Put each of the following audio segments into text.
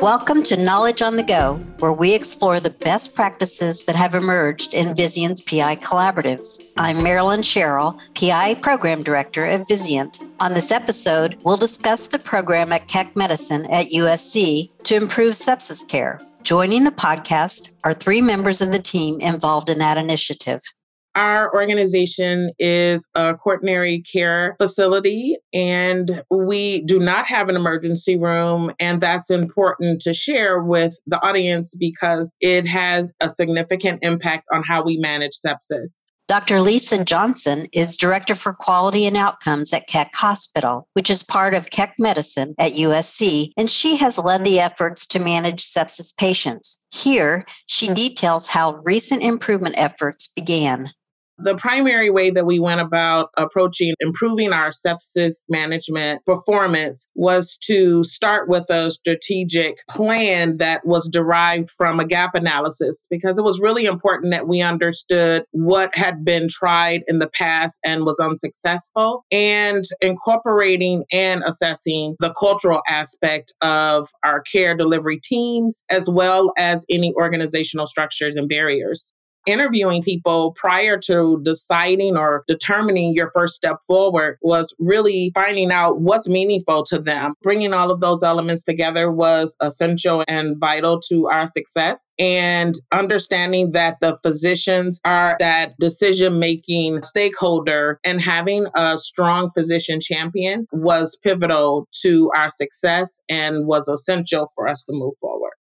Welcome to Knowledge on the Go, where we explore the best practices that have emerged in Vizient's PI collaboratives. I'm Marilyn Sherrill, PI Program Director at Vizient. On this episode, we'll discuss the program at Keck Medicine at USC to improve sepsis care. Joining the podcast are three members of the team involved in that initiative. Our organization is a quaternary care facility, and we do not have an emergency room. And that's important to share with the audience because it has a significant impact on how we manage sepsis. Dr. Lisa Johnson is Director for Quality and Outcomes at Keck Hospital, which is part of Keck Medicine at USC, and she has led the efforts to manage sepsis patients. Here, she details how recent improvement efforts began. The primary way that we went about approaching improving our sepsis management performance was to start with a strategic plan that was derived from a gap analysis because it was really important that we understood what had been tried in the past and was unsuccessful and incorporating and assessing the cultural aspect of our care delivery teams as well as any organizational structures and barriers interviewing people prior to deciding or determining your first step forward was really finding out what's meaningful to them. Bringing all of those elements together was essential and vital to our success. And understanding that the physicians are that decision making stakeholder and having a strong physician champion was pivotal to our success and was essential for us to move forward.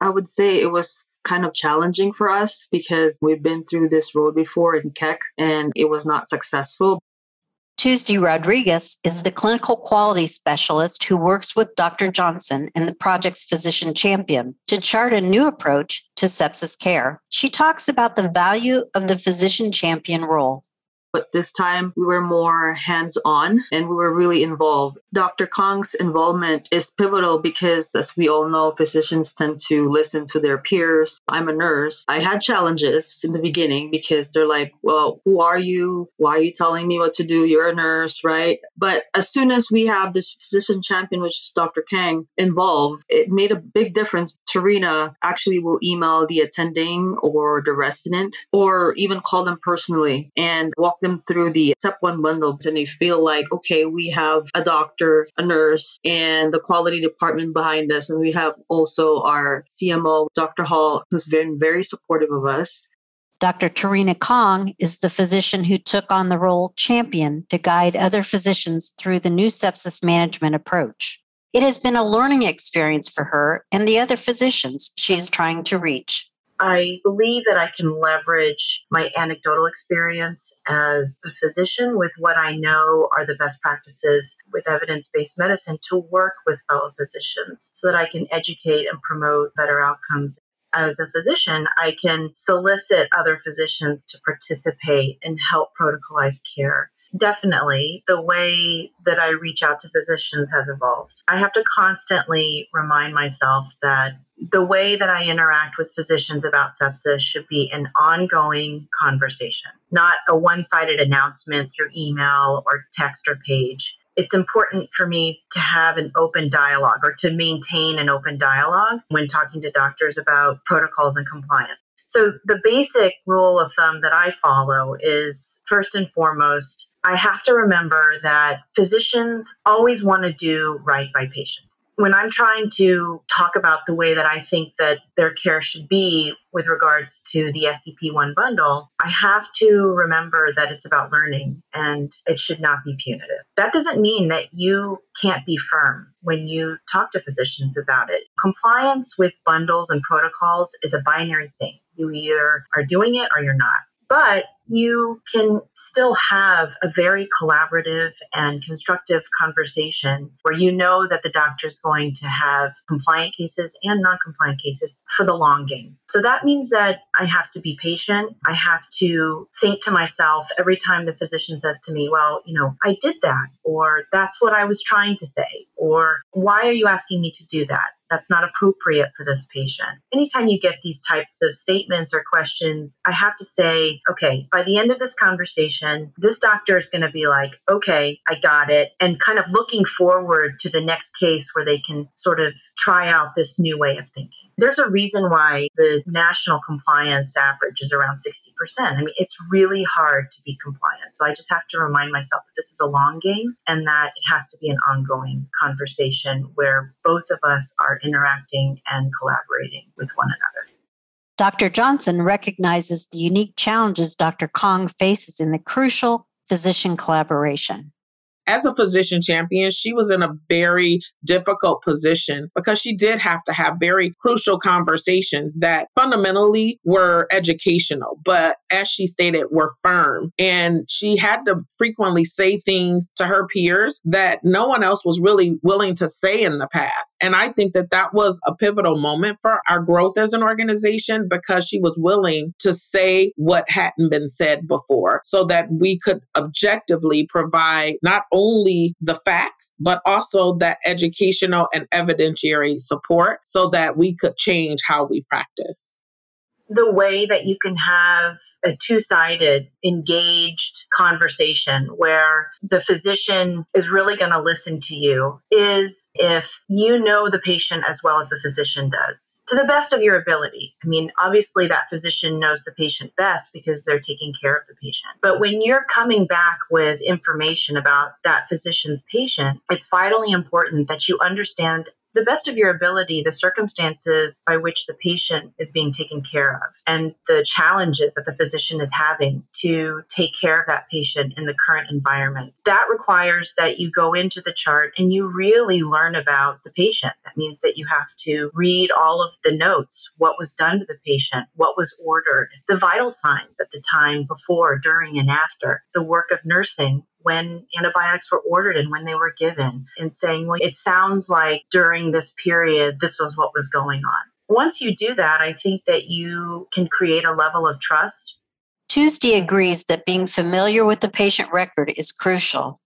I would say it was kind of challenging for us because we've been through this road before in Keck and it was not successful. Tuesday Rodriguez is the clinical quality specialist who works with Dr. Johnson and the project's physician champion to chart a new approach to sepsis care. She talks about the value of the physician champion role but this time we were more hands on and we were really involved. Dr. Kong's involvement is pivotal because, as we all know, physicians tend to listen to their peers. I'm a nurse. I had challenges in the beginning because they're like, well, who are you? Why are you telling me what to do? You're a nurse, right? But as soon as we have this physician champion, which is Dr. Kang, involved, it made a big difference. Tarina actually will email the attending or the resident or even call them personally and walk them through the SEP1 bundle and they feel like, okay, we have a doctor, a nurse, and the quality department behind us. And we have also our CMO, Dr. Hall, who's been very supportive of us. Dr. Tarina Kong is the physician who took on the role champion to guide other physicians through the new sepsis management approach. It has been a learning experience for her and the other physicians she is trying to reach. I believe that I can leverage my anecdotal experience as a physician with what I know are the best practices with evidence based medicine to work with fellow physicians so that I can educate and promote better outcomes. As a physician, I can solicit other physicians to participate and help protocolize care definitely the way that I reach out to physicians has evolved. I have to constantly remind myself that the way that I interact with physicians about sepsis should be an ongoing conversation, not a one sided announcement through email or text or page. It's important for me to have an open dialogue or to maintain an open dialogue when talking to doctors about protocols and compliance. So, the basic rule of thumb that I follow is first and foremost, I have to remember that physicians always want to do right by patients when I'm trying to talk about the way that I think that their care should be with regards to the SEP1 bundle, I have to remember that it's about learning and it should not be punitive. That doesn't mean that you can't be firm when you talk to physicians about it. Compliance with bundles and protocols is a binary thing. You either are doing it or you're not. But you can still have a very collaborative and constructive conversation where you know that the doctor is going to have compliant cases and non compliant cases for the long game. So that means that I have to be patient. I have to think to myself every time the physician says to me, Well, you know, I did that, or that's what I was trying to say, or why are you asking me to do that? That's not appropriate for this patient. Anytime you get these types of statements or questions, I have to say, okay, by the end of this conversation, this doctor is going to be like, okay, I got it, and kind of looking forward to the next case where they can sort of try out this new way of thinking. There's a reason why the national compliance average is around 60%. I mean, it's really hard to be compliant. So I just have to remind myself that this is a long game and that it has to be an ongoing conversation where both of us are interacting and collaborating with one another. Dr. Johnson recognizes the unique challenges Dr. Kong faces in the crucial physician collaboration as a physician champion, she was in a very difficult position because she did have to have very crucial conversations that fundamentally were educational, but as she stated, were firm. And she had to frequently say things to her peers that no one else was really willing to say in the past. And I think that that was a pivotal moment for our growth as an organization because she was willing to say what hadn't been said before so that we could objectively provide not only the facts, but also that educational and evidentiary support so that we could change how we practice the way that you can have a two sided, engaged conversation where the physician is really going to listen to you is if you know the patient as well as the physician does to the best of your ability. I mean, obviously, that physician knows the patient best because they're taking care of the patient. But when you're coming back with information about that physician's patient, it's vitally important that you understand the best of your ability the circumstances by which the patient is being taken care of and the challenges that the physician is having to take care of that patient in the current environment. That requires that you go into the chart and you really learn about the patient. That means that you have to read all of the notes, what was done to the patient, what was ordered, the vital signs at the time before, during, and after, the work of nursing, when antibiotics were ordered and when they were given, and saying, well, it sounds like during this period, this was what was going on. Once you do that, I think that you can create a level of trust. Tuesday agrees that being familiar with the patient record is crucial.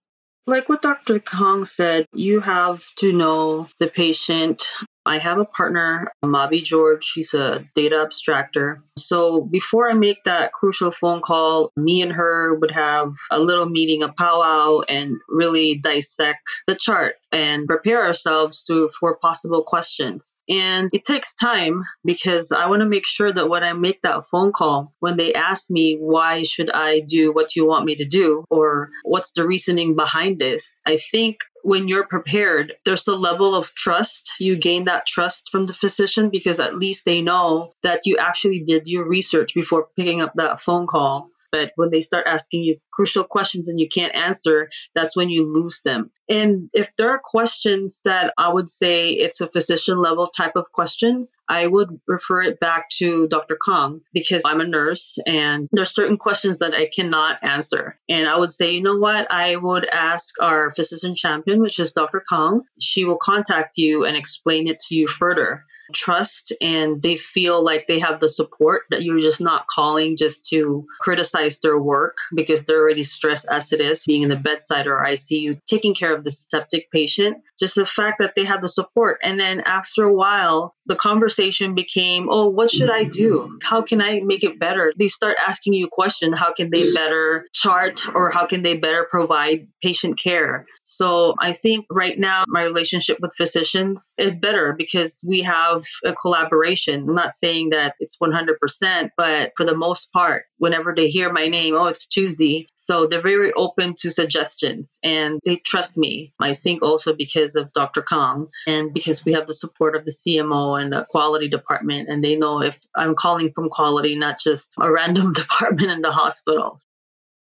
Like what Dr. Kong said, you have to know the patient, I have a partner, Mabi George. She's a data abstractor. So before I make that crucial phone call, me and her would have a little meeting, a powwow, and really dissect the chart and prepare ourselves to for possible questions. And it takes time because I want to make sure that when I make that phone call, when they ask me why should I do what you want me to do or what's the reasoning behind this, I think when you're prepared, there's a level of trust. You gain that trust from the physician because at least they know that you actually did your research before picking up that phone call. But when they start asking you crucial questions and you can't answer, that's when you lose them. And if there are questions that I would say it's a physician level type of questions, I would refer it back to Dr. Kong because I'm a nurse and there's certain questions that I cannot answer. And I would say, you know what? I would ask our physician champion, which is Dr. Kong. She will contact you and explain it to you further trust and they feel like they have the support that you're just not calling just to criticize their work because they're already stressed as it is being in the bedside or ICU taking care of the septic patient. Just the fact that they have the support. And then after a while the conversation became oh what should I do? How can I make it better? They start asking you question how can they better chart or how can they better provide patient care so I think right now my relationship with physicians is better because we have a collaboration. I'm not saying that it's 100%, but for the most part, whenever they hear my name, oh, it's Tuesday. So they're very open to suggestions and they trust me. I think also because of Dr. Kong and because we have the support of the CMO and the quality department, and they know if I'm calling from quality, not just a random department in the hospital.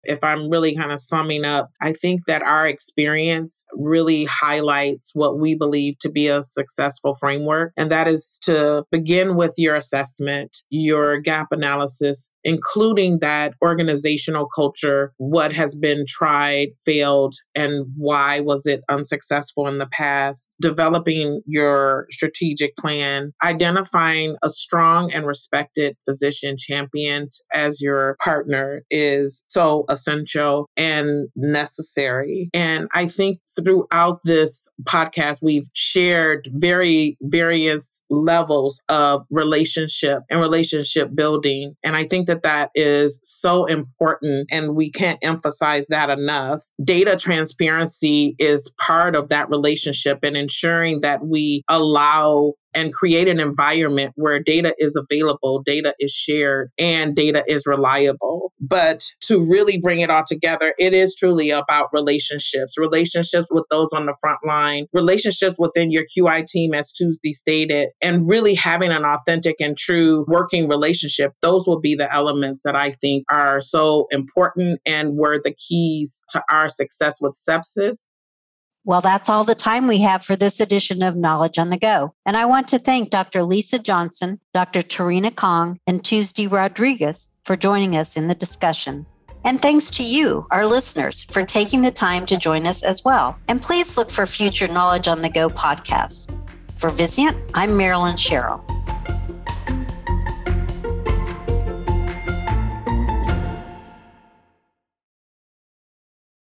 If I'm really kind of summing up, I think that our experience really highlights what we believe to be a successful framework. And that is to begin with your assessment, your gap analysis, including that organizational culture, what has been tried, failed, and why was it unsuccessful in the past, developing your strategic plan, identifying a strong and respected physician champion as your partner is so essential and necessary. And I think throughout this podcast, we've shared very various levels of relationship and relationship building. And I think that that is so important and we can't emphasize that enough. Data transparency is part of that relationship and ensuring that we allow and create an environment where data is available, data is shared, and data is reliable. But to really bring it all together, it is truly about relationships, relationships with those on the front line, relationships within your QI team, as Tuesday stated, and really having an authentic and true working relationship. Those will be the elements that I think are so important and were the keys to our success with sepsis well, that's all the time we have for this edition of Knowledge on the Go. And I want to thank Dr. Lisa Johnson, Dr. Tarina Kong, and Tuesday Rodriguez for joining us in the discussion. And thanks to you, our listeners, for taking the time to join us as well. And please look for future Knowledge on the Go podcasts. For Vizient, I'm Marilyn Sherrill.